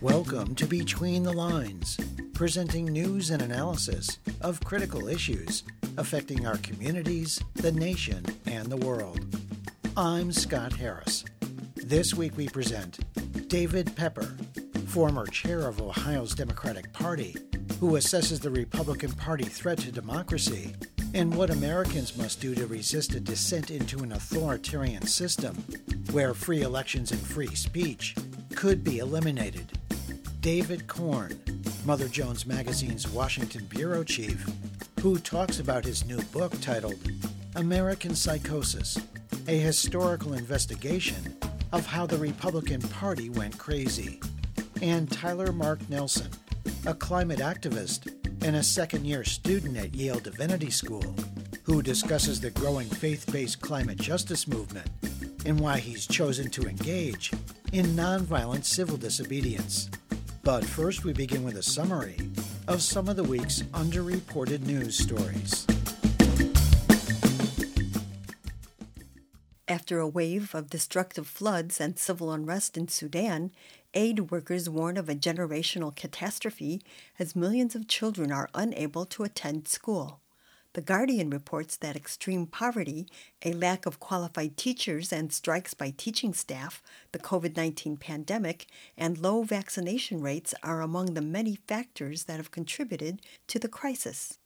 Welcome to Between the Lines, presenting news and analysis of critical issues affecting our communities, the nation, and the world. I'm Scott Harris. This week we present David Pepper, former chair of Ohio's Democratic Party, who assesses the Republican Party threat to democracy and what Americans must do to resist a descent into an authoritarian system where free elections and free speech could be eliminated. David Corn, Mother Jones Magazine's Washington bureau chief, who talks about his new book titled American Psychosis A Historical Investigation of How the Republican Party Went Crazy, and Tyler Mark Nelson, a climate activist and a second year student at Yale Divinity School, who discusses the growing faith based climate justice movement and why he's chosen to engage in nonviolent civil disobedience. But first, we begin with a summary of some of the week's underreported news stories. After a wave of destructive floods and civil unrest in Sudan, aid workers warn of a generational catastrophe as millions of children are unable to attend school. The Guardian reports that extreme poverty, a lack of qualified teachers, and strikes by teaching staff, the COVID 19 pandemic, and low vaccination rates are among the many factors that have contributed to the crisis.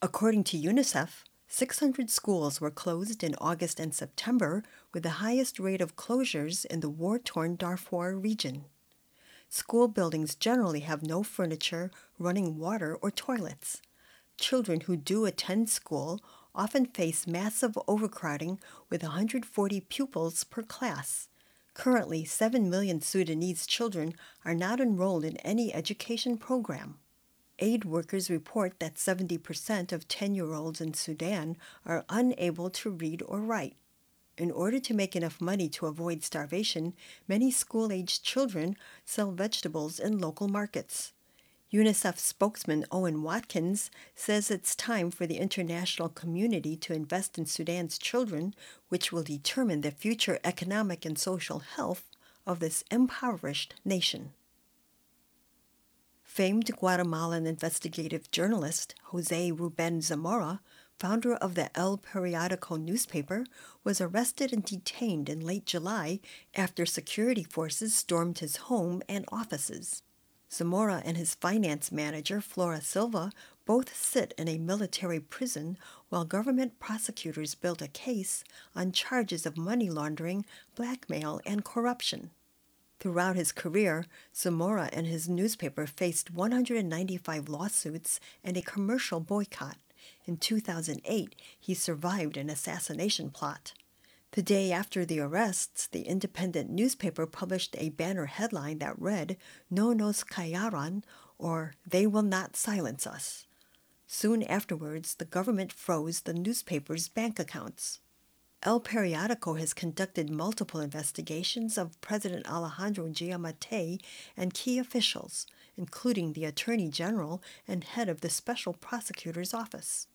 According to UNICEF, 600 schools were closed in August and September, with the highest rate of closures in the war torn Darfur region. School buildings generally have no furniture, running water, or toilets children who do attend school often face massive overcrowding with 140 pupils per class. Currently, 7 million Sudanese children are not enrolled in any education program. Aid workers report that 70% of 10 year olds in Sudan are unable to read or write. In order to make enough money to avoid starvation, many school aged children sell vegetables in local markets. UNICEF spokesman Owen Watkins says it's time for the international community to invest in Sudan's children, which will determine the future economic and social health of this impoverished nation. Famed Guatemalan investigative journalist Jose Ruben Zamora, founder of the El Periodico newspaper, was arrested and detained in late July after security forces stormed his home and offices. Zamora and his finance manager, Flora Silva, both sit in a military prison while government prosecutors build a case on charges of money laundering, blackmail, and corruption. Throughout his career, Zamora and his newspaper faced 195 lawsuits and a commercial boycott. In 2008, he survived an assassination plot. The day after the arrests, the independent newspaper published a banner headline that read, No nos callaran, or They will not silence us. Soon afterwards, the government froze the newspaper's bank accounts. El Periodico has conducted multiple investigations of President Alejandro Giammattei and key officials, including the Attorney General and head of the Special Prosecutor's Office.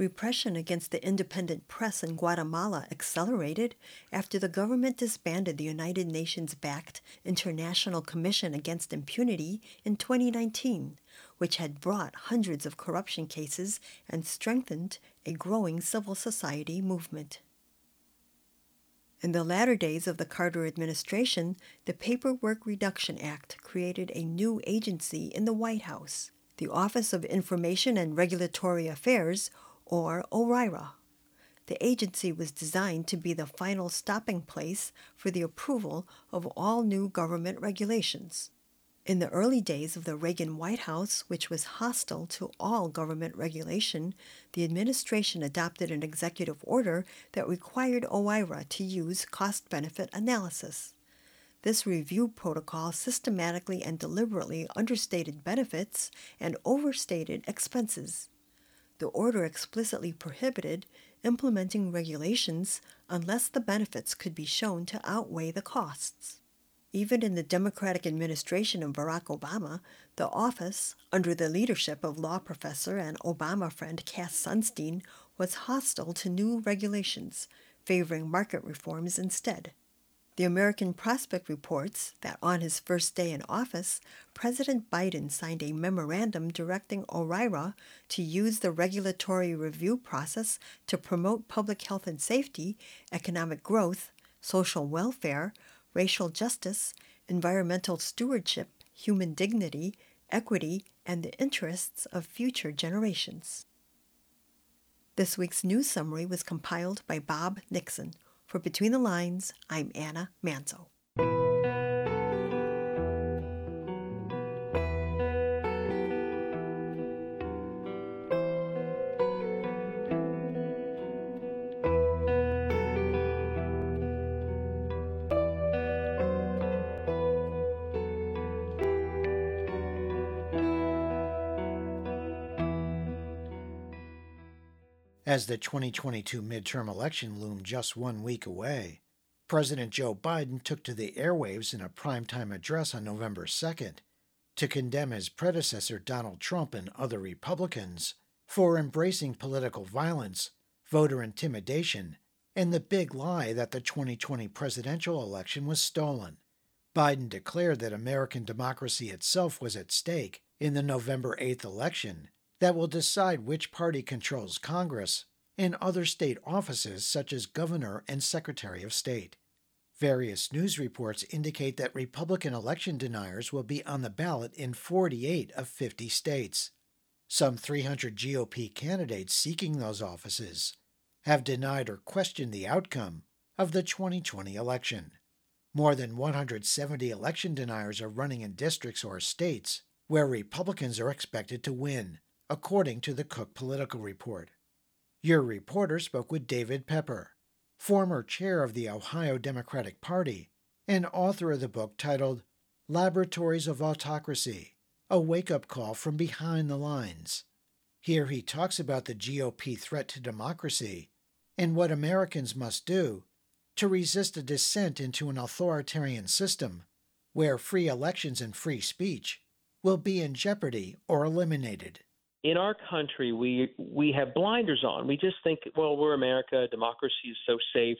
Repression against the independent press in Guatemala accelerated after the government disbanded the United Nations backed International Commission Against Impunity in 2019, which had brought hundreds of corruption cases and strengthened a growing civil society movement. In the latter days of the Carter administration, the Paperwork Reduction Act created a new agency in the White House, the Office of Information and Regulatory Affairs, or OIRA. The agency was designed to be the final stopping place for the approval of all new government regulations. In the early days of the Reagan White House, which was hostile to all government regulation, the administration adopted an executive order that required OIRA to use cost benefit analysis. This review protocol systematically and deliberately understated benefits and overstated expenses the order explicitly prohibited implementing regulations unless the benefits could be shown to outweigh the costs. Even in the Democratic administration of Barack Obama, the office, under the leadership of law professor and Obama friend Cass Sunstein, was hostile to new regulations, favoring market reforms instead. The American Prospect reports that on his first day in office, President Biden signed a memorandum directing OIRA to use the regulatory review process to promote public health and safety, economic growth, social welfare, racial justice, environmental stewardship, human dignity, equity, and the interests of future generations. This week's news summary was compiled by Bob Nixon. For Between the Lines, I'm Anna Manzo. As the 2022 midterm election loomed just one week away, President Joe Biden took to the airwaves in a primetime address on November 2nd to condemn his predecessor Donald Trump and other Republicans for embracing political violence, voter intimidation, and the big lie that the 2020 presidential election was stolen. Biden declared that American democracy itself was at stake in the November 8th election that will decide which party controls Congress and other state offices such as governor and secretary of state. Various news reports indicate that Republican election deniers will be on the ballot in 48 of 50 states. Some 300 GOP candidates seeking those offices have denied or questioned the outcome of the 2020 election. More than 170 election deniers are running in districts or states where Republicans are expected to win according to the Cook Political Report. Your reporter spoke with David Pepper, former chair of the Ohio Democratic Party and author of the book titled Laboratories of Autocracy A Wake Up Call from Behind the Lines. Here he talks about the GOP threat to democracy and what Americans must do to resist a descent into an authoritarian system where free elections and free speech will be in jeopardy or eliminated in our country we we have blinders on. We just think, well, we're America, democracy is so safe.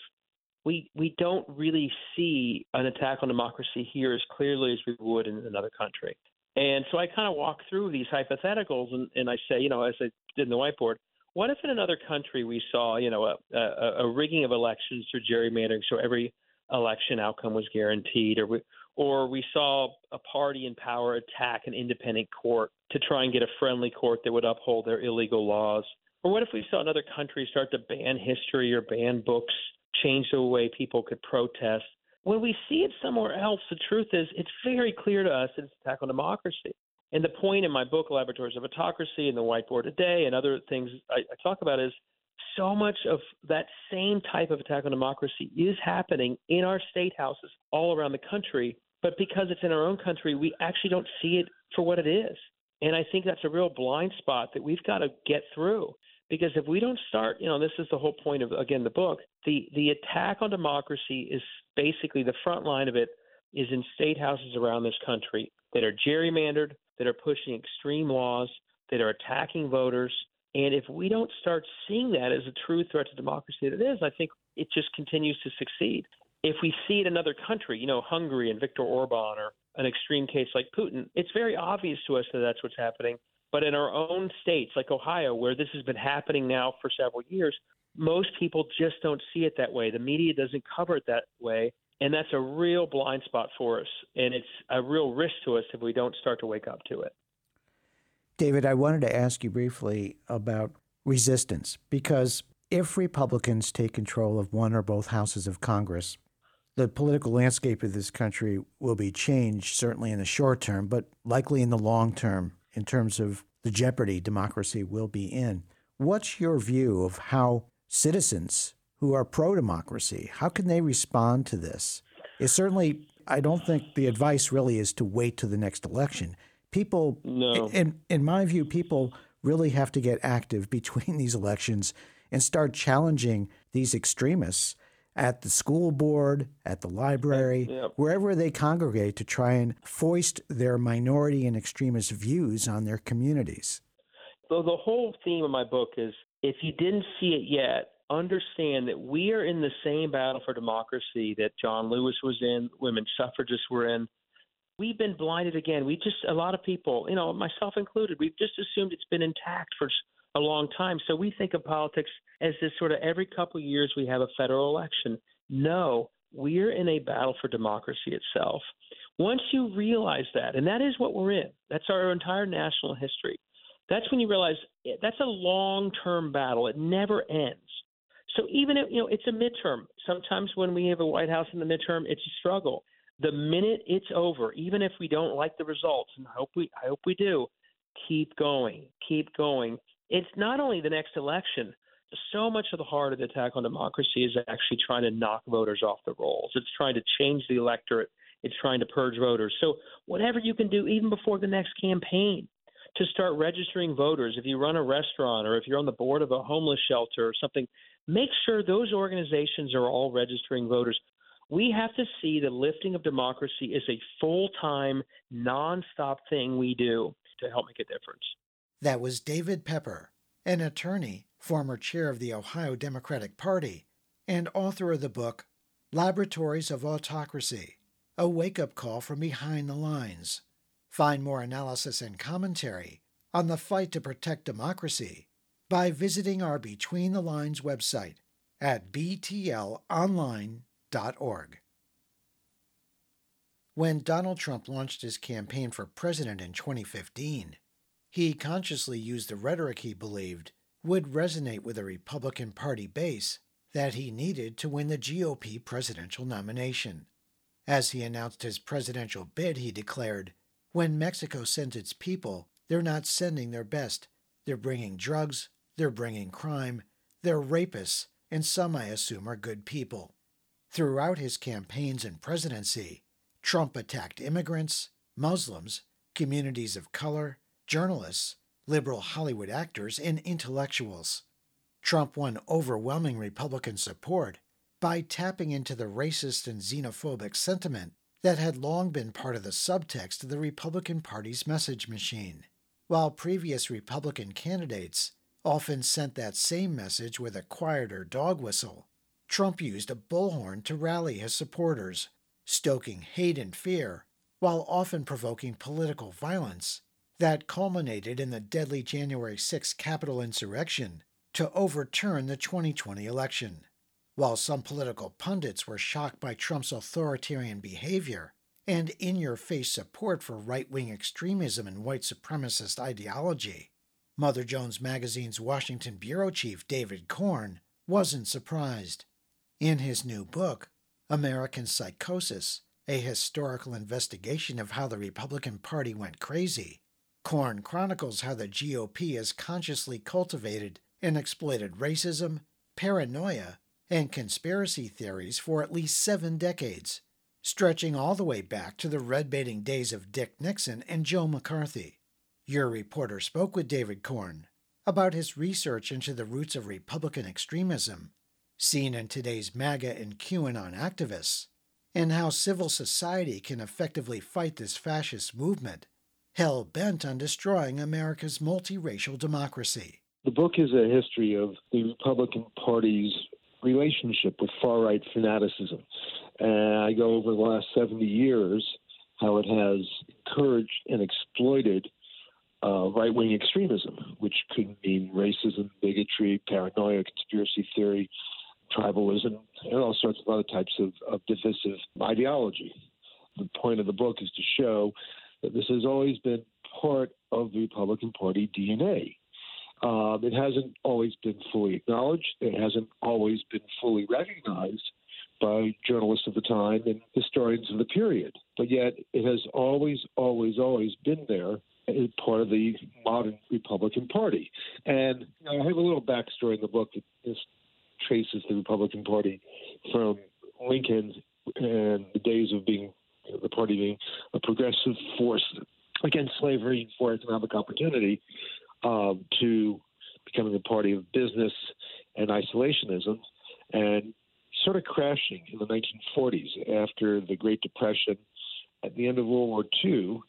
We we don't really see an attack on democracy here as clearly as we would in another country. And so I kind of walk through these hypotheticals and, and I say, you know, as I did in the whiteboard, what if in another country we saw, you know, a, a, a rigging of elections through gerrymandering, so every election outcome was guaranteed, or we, or we saw a party in power attack an independent court to try and get a friendly court that would uphold their illegal laws? Or what if we saw another country start to ban history or ban books, change the way people could protest? When we see it somewhere else, the truth is it's very clear to us that it's an attack on democracy. And the point in my book, Laboratories of Autocracy, and the whiteboard today, and other things I, I talk about is so much of that same type of attack on democracy is happening in our state houses all around the country. But because it's in our own country, we actually don't see it for what it is. And I think that's a real blind spot that we've got to get through. Because if we don't start, you know, this is the whole point of again the book. The the attack on democracy is basically the front line of it is in state houses around this country that are gerrymandered, that are pushing extreme laws, that are attacking voters. And if we don't start seeing that as a true threat to democracy that it is, I think it just continues to succeed. If we see it in another country, you know, Hungary and Viktor Orban or an extreme case like Putin, it's very obvious to us that that's what's happening. But in our own states, like Ohio, where this has been happening now for several years, most people just don't see it that way. The media doesn't cover it that way. And that's a real blind spot for us. And it's a real risk to us if we don't start to wake up to it. David, I wanted to ask you briefly about resistance because if Republicans take control of one or both houses of Congress, the political landscape of this country will be changed, certainly in the short term, but likely in the long term in terms of the jeopardy democracy will be in. What's your view of how citizens who are pro democracy, how can they respond to this? It's certainly, I don't think the advice really is to wait to the next election. People, no. in, in my view, people really have to get active between these elections and start challenging these extremists at the school board, at the library, Yep. wherever they congregate to try and foist their minority and extremist views on their communities. So the whole theme of my book is if you didn't see it yet, understand that we are in the same battle for democracy that John Lewis was in, women suffragists were in. We've been blinded again. We just, a lot of people, you know, myself included, we've just assumed it's been intact for a long time. So we think of politics as this sort of every couple of years we have a federal election. No, we're in a battle for democracy itself. Once you realize that, and that is what we're in, that's our entire national history. That's when you realize that's a long-term battle. It never ends. So even if you know it's a midterm, sometimes when we have a White House in the midterm, it's a struggle. The minute it's over, even if we don't like the results, and I hope we I hope we do, keep going, keep going. It's not only the next election. So much of the heart of the attack on democracy is actually trying to knock voters off the rolls. It's trying to change the electorate. It's trying to purge voters. So whatever you can do, even before the next campaign, to start registering voters. If you run a restaurant or if you're on the board of a homeless shelter or something, make sure those organizations are all registering voters. We have to see the lifting of democracy is a full time, non-stop thing we do to help make a difference. That was David Pepper, an attorney, former chair of the Ohio Democratic Party, and author of the book Laboratories of Autocracy A Wake Up Call from Behind the Lines. Find more analysis and commentary on the fight to protect democracy by visiting our Between the Lines website at btlonline.org. When Donald Trump launched his campaign for president in 2015, he consciously used the rhetoric he believed would resonate with the Republican Party base that he needed to win the GOP presidential nomination. As he announced his presidential bid, he declared, When Mexico sends its people, they're not sending their best. They're bringing drugs, they're bringing crime, they're rapists, and some I assume are good people. Throughout his campaigns and presidency, Trump attacked immigrants, Muslims, communities of color, journalists, liberal Hollywood actors, and intellectuals. Trump won overwhelming Republican support by tapping into the racist and xenophobic sentiment that had long been part of the subtext of the Republican Party's message machine. While previous Republican candidates often sent that same message with a quieter dog whistle, Trump used a bullhorn to rally his supporters, stoking hate and fear while often provoking political violence that culminated in the deadly January 6 Capitol insurrection to overturn the 2020 election. While some political pundits were shocked by Trump's authoritarian behavior and in your face support for right wing extremism and white supremacist ideology, Mother Jones Magazine's Washington bureau chief David Corn wasn't surprised. In his new book, American Psychosis A Historical Investigation of How the Republican Party Went Crazy, Corn chronicles how the GOP has consciously cultivated and exploited racism, paranoia, and conspiracy theories for at least seven decades, stretching all the way back to the red baiting days of Dick Nixon and Joe McCarthy. Your reporter spoke with David Corn about his research into the roots of Republican extremism, seen in today's MAGA and QAnon activists, and how civil society can effectively fight this fascist movement, hell bent on destroying America's multiracial democracy. The book is a history of the Republican Party's relationship with far right fanaticism. And I go over the last 70 years how it has encouraged and exploited uh, right wing extremism, which could mean racism, bigotry, paranoia, conspiracy theory, tribalism, and all sorts of other types of, of divisive ideology. The point of the book is to show that this has always been part of the Republican Party DNA. Um, it hasn't always been fully acknowledged. It hasn't always been fully recognized by journalists of the time and historians of the period. But yet, it has always, always, always been there as part of the modern Republican Party. And you know, I have a little backstory in the book that just traces the Republican Party from Lincoln and the days of being the party being a progressive force against slavery for economic opportunity um, to becoming a party of business and isolationism, and sort of crashing in the 1940s after the Great Depression. At the end of World War II,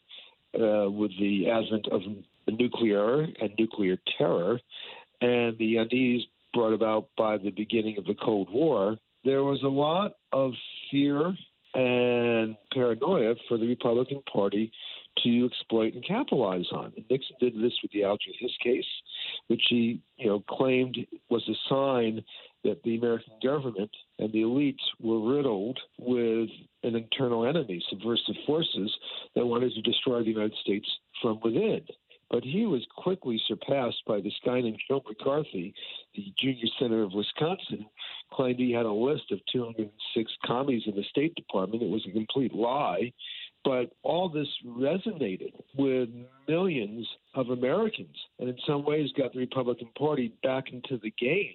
uh, with the advent of nuclear and nuclear terror, and the unease brought about by the beginning of the Cold War, there was a lot of fear and paranoia for the Republican Party to exploit and capitalize on. And Nixon did this with the Alger Hiss case, which he, you know, claimed was a sign that the American government and the elites were riddled with an internal enemy, subversive forces that wanted to destroy the United States from within. But he was quickly surpassed by this guy named Joe McCarthy, the junior senator of Wisconsin, claimed he had a list of 206 commies in the State Department. It was a complete lie. But all this resonated with millions of Americans and in some ways got the Republican Party back into the game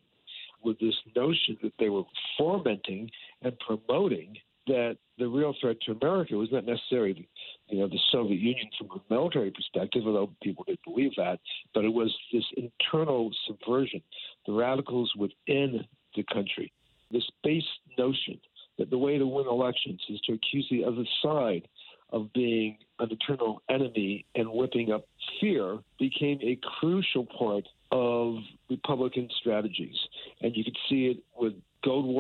with this notion that they were fomenting and promoting that the real threat to America was not necessarily, you know, the Soviet Union from a military perspective, although people did believe that, but it was this internal subversion, the radicals within the country, this base notion that the way to win elections is to accuse the other side of being an eternal enemy and whipping up fear became a crucial part of Republican strategies. And you could see it with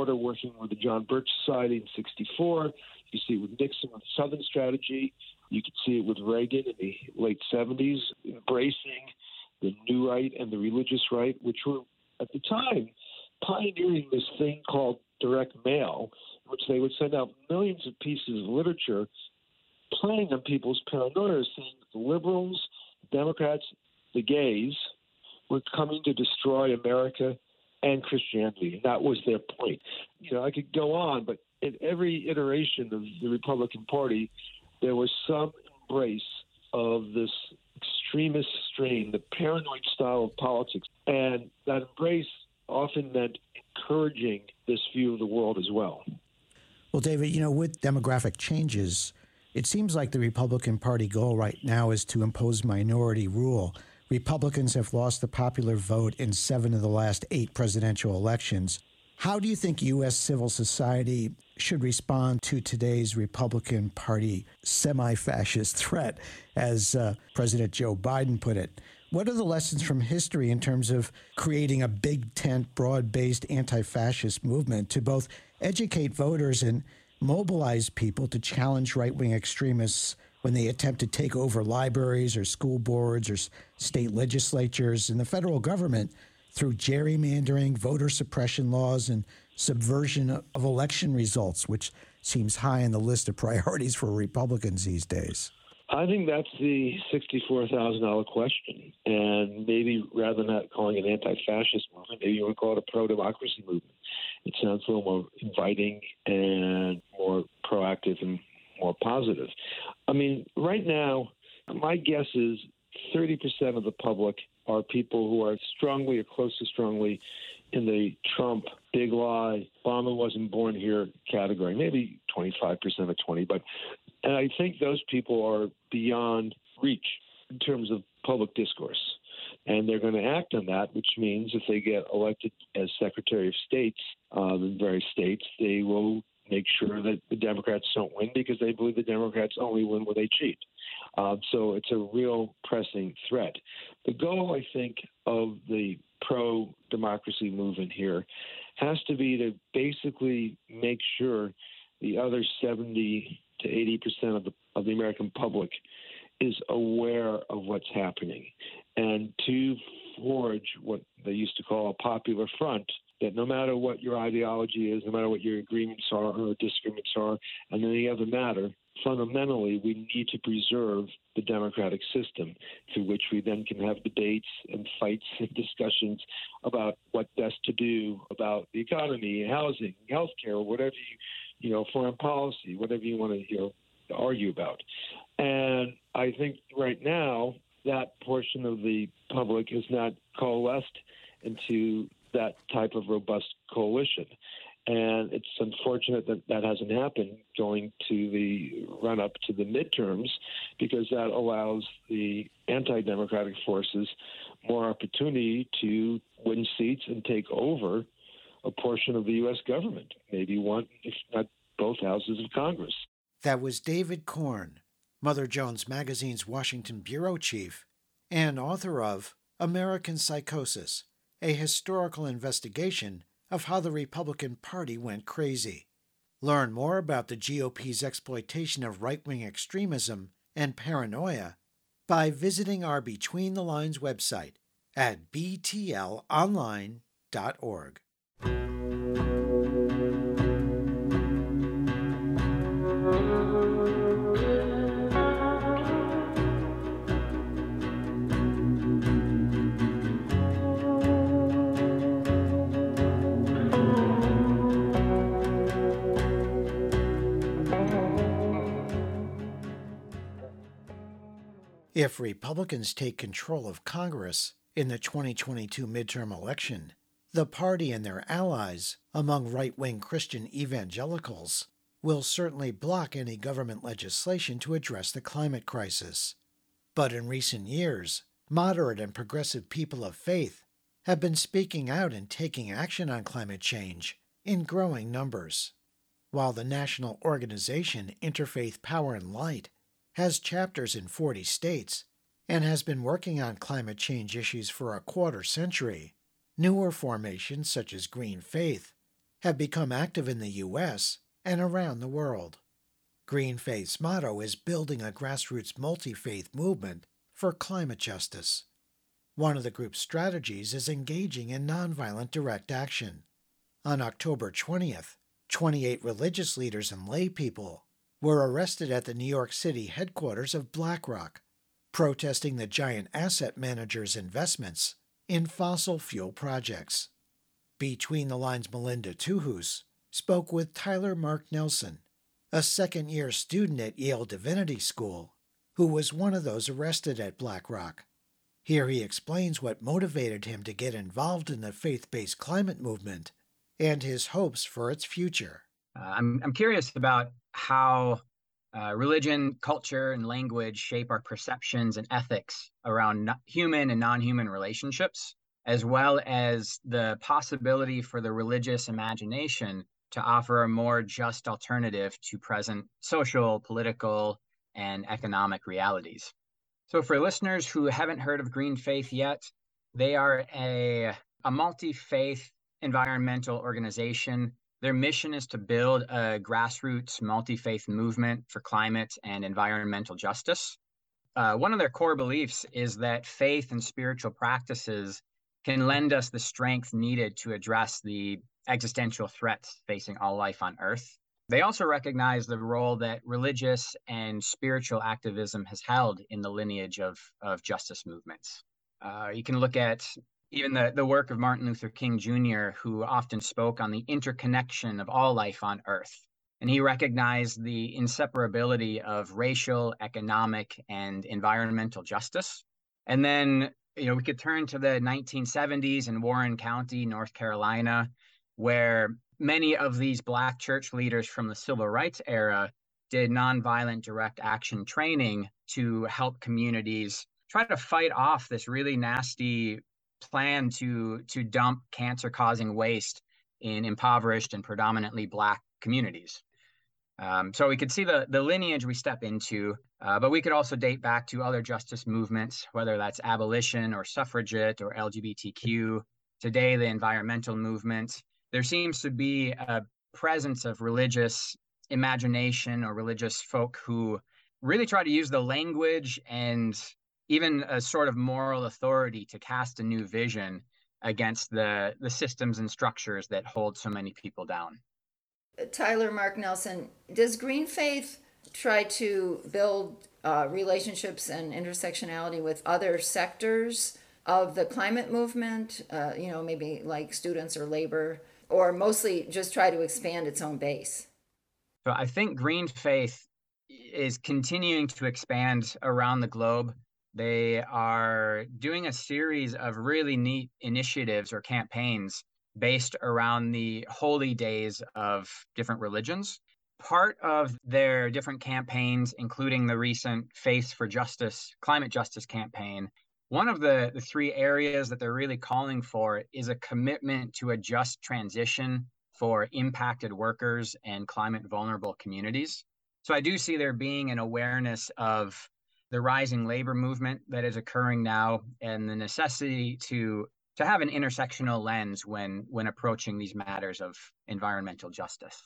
Working with the John Birch Society in 64. You see it with Nixon with the Southern strategy. You could see it with Reagan in the late 70s, embracing the new right and the religious right, which were at the time pioneering this thing called direct mail, which they would send out millions of pieces of literature playing on people's paranoia, saying the liberals, the Democrats, the gays were coming to destroy America and Christianity. That was their point. You know, I could go on, but in every iteration of the Republican Party, there was some embrace of this extremist strain, the paranoid style of politics. And that embrace often meant encouraging this view of the world as well. Well, David, you know, with demographic changes, it seems like the Republican Party goal right now is to impose minority rule. Republicans have lost the popular vote in seven of the last eight presidential elections. How do you think U.S. civil society should respond to today's Republican Party semi fascist threat, as uh, President Joe Biden put it? What are the lessons from history in terms of creating a big tent, broad based anti fascist movement to both educate voters and mobilize people to challenge right wing extremists when they attempt to take over libraries or school boards or state legislatures and the federal government through gerrymandering, voter suppression laws, and subversion of election results, which seems high on the list of priorities for Republicans these days. I think that's the sixty-four thousand dollar question, and maybe rather than not calling it an anti-fascist movement, maybe you would call it a pro-democracy movement. It sounds a little more inviting and more proactive and more positive. Now, my guess is thirty percent of the public are people who are strongly or close to strongly in the Trump big lie, Obama wasn't born here category. Maybe 25% of 20, but and I think those people are beyond reach in terms of public discourse. And they're going to act on that, which means if they get elected as Secretary of States um, in various states, they will make sure that the Democrats don't win because they believe the Democrats only win when they cheat. Um, so it's a real pressing threat. The goal, I think, of the pro democracy movement here has to be to basically make sure the other 70 to 80 percent of the of the American public is aware of what's happening, and to forge what they used to call a popular front. That no matter what your ideology is, no matter what your agreements are or disagreements are, and any other matter, fundamentally, we need to preserve the democratic system through which we then can have debates and fights and discussions about what best to do about the economy, housing, healthcare, whatever you you know, foreign policy, whatever you want to you know, argue about. And I think right now that portion of the public has not coalesced into that type of robust coalition. And it's unfortunate that that hasn't happened going to the run up to the midterms because that allows the anti democratic forces more opportunity to win seats and take over a portion of the U.S. government, maybe one, if not both houses of Congress. That was David Corn, Mother Jones Magazine's Washington bureau chief and author of American Psychosis, a historical investigation of how the Republican Party went crazy. Learn more about the GOP's exploitation of right wing extremism and paranoia by visiting our Between the Lines website at btlonline.org. If Republicans take control of Congress in the 2022 midterm election, the party and their allies among right wing Christian evangelicals will certainly block any government legislation to address the climate crisis. But in recent years, moderate and progressive people of faith have been speaking out and taking action on climate change in growing numbers. While the national organization Interfaith Power and Light has chapters in 40 states, and has been working on climate change issues for a quarter century. Newer formations, such as Green Faith, have become active in the U.S. and around the world. Green Faith's motto is building a grassroots multi faith movement for climate justice. One of the group's strategies is engaging in nonviolent direct action. On October 20th, 28 religious leaders and laypeople were arrested at the New York City headquarters of BlackRock, protesting the giant asset manager's investments in fossil fuel projects. Between the Lines Melinda Tuhus spoke with Tyler Mark Nelson, a second year student at Yale Divinity School, who was one of those arrested at BlackRock. Here he explains what motivated him to get involved in the faith based climate movement and his hopes for its future. Uh, I'm, I'm curious about how uh, religion, culture, and language shape our perceptions and ethics around human and non human relationships, as well as the possibility for the religious imagination to offer a more just alternative to present social, political, and economic realities. So, for listeners who haven't heard of Green Faith yet, they are a, a multi faith environmental organization their mission is to build a grassroots multi faith movement for climate and environmental justice. Uh, one of their core beliefs is that faith and spiritual practices can lend us the strength needed to address the existential threats facing all life on Earth. They also recognize the role that religious and spiritual activism has held in the lineage of, of justice movements. Uh, you can look at even the, the work of Martin Luther King Jr., who often spoke on the interconnection of all life on Earth. And he recognized the inseparability of racial, economic, and environmental justice. And then, you know, we could turn to the 1970s in Warren County, North Carolina, where many of these Black church leaders from the civil rights era did nonviolent direct action training to help communities try to fight off this really nasty plan to to dump cancer causing waste in impoverished and predominantly black communities. Um, so we could see the, the lineage we step into, uh, but we could also date back to other justice movements, whether that's abolition or suffragette or LGBTQ. Today, the environmental movement. There seems to be a presence of religious imagination or religious folk who really try to use the language and even a sort of moral authority to cast a new vision against the the systems and structures that hold so many people down. Tyler Mark Nelson, does Green Faith try to build uh, relationships and intersectionality with other sectors of the climate movement? Uh, you know, maybe like students or labor, or mostly just try to expand its own base. So I think Green Faith is continuing to expand around the globe they are doing a series of really neat initiatives or campaigns based around the holy days of different religions. Part of their different campaigns, including the recent Faith for Justice climate justice campaign, One of the, the three areas that they're really calling for is a commitment to a just transition for impacted workers and climate vulnerable communities. So I do see there being an awareness of the rising labor movement that is occurring now and the necessity to to have an intersectional lens when when approaching these matters of environmental justice.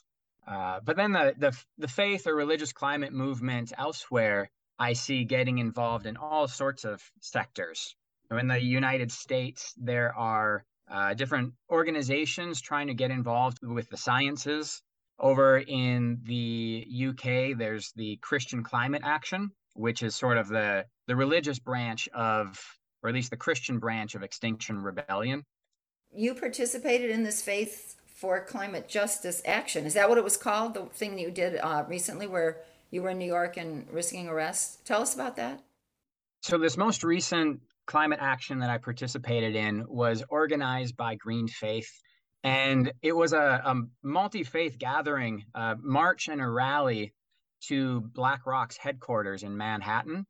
Uh, but then the, the the faith or religious climate movement elsewhere, I see getting involved in all sorts of sectors. In the United States, there are uh, different organizations trying to get involved with the sciences. Over in the UK, there's the Christian Climate Action, which is sort of the the religious branch of, or at least the Christian branch of Extinction Rebellion. You participated in this faith for climate justice action. Is that what it was called? The thing that you did uh, recently, where you were in New York and risking arrest. Tell us about that. So this most recent climate action that I participated in was organized by Green Faith. And it was a, a multi faith gathering, a march and a rally to BlackRock's headquarters in Manhattan.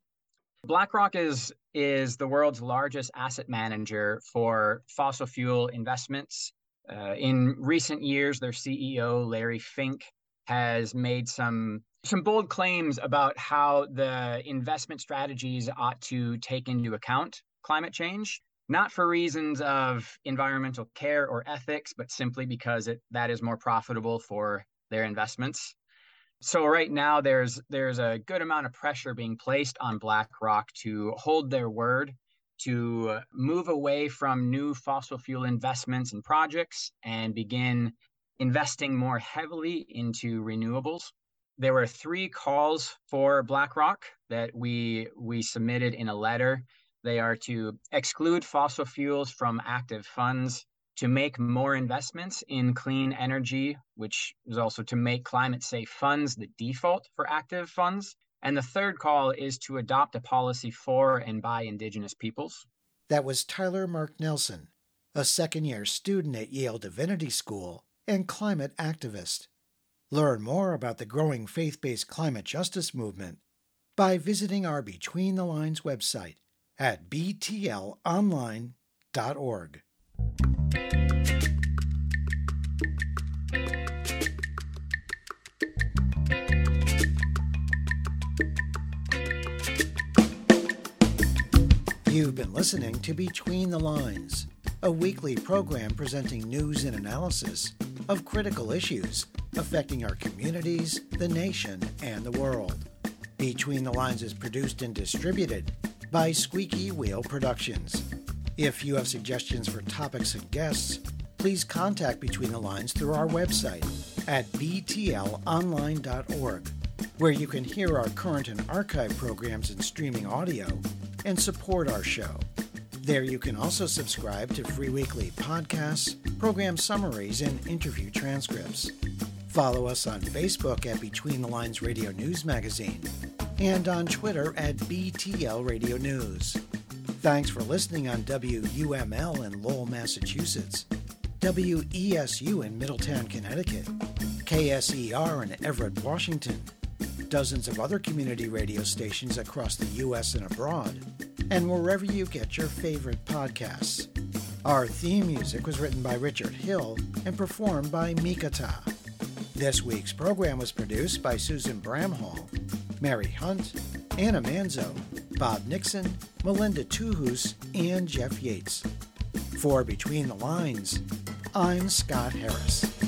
BlackRock is is the world's largest asset manager for fossil fuel investments. Uh, in recent years, their CEO Larry Fink has made some some bold claims about how the investment strategies ought to take into account climate change, not for reasons of environmental care or ethics, but simply because it, that is more profitable for their investments so right now there's there's a good amount of pressure being placed on BlackRock to hold their word, to move away from new fossil fuel investments and projects and begin investing more heavily into renewables. There were three calls for BlackRock that we we submitted in a letter. They are to exclude fossil fuels from active funds, to make more investments in clean energy, which is also to make climate safe funds the default for active funds. And the third call is to adopt a policy for and by Indigenous peoples. That was Tyler Mark Nelson, a second year student at Yale Divinity School and climate activist. Learn more about the growing faith based climate justice movement by visiting our Between the Lines website at btlonline.org. You've been listening to Between the Lines, a weekly program presenting news and analysis of critical issues affecting our communities, the nation, and the world. Between the Lines is produced and distributed by Squeaky Wheel Productions. If you have suggestions for topics and guests, please contact Between the Lines through our website at btlonline.org, where you can hear our current and archive programs in streaming audio and support our show. There you can also subscribe to free weekly podcasts, program summaries, and interview transcripts. Follow us on Facebook at Between the Lines Radio News Magazine and on Twitter at BTL Radio News. Thanks for listening on WUML in Lowell, Massachusetts, WESU in Middletown, Connecticut, KSER in Everett, Washington, dozens of other community radio stations across the U.S. and abroad, and wherever you get your favorite podcasts. Our theme music was written by Richard Hill and performed by Mikata. This week's program was produced by Susan Bramhall, Mary Hunt, Anna Manzo, Bob Nixon, Melinda Tuhus, and Jeff Yates. For Between the Lines, I'm Scott Harris.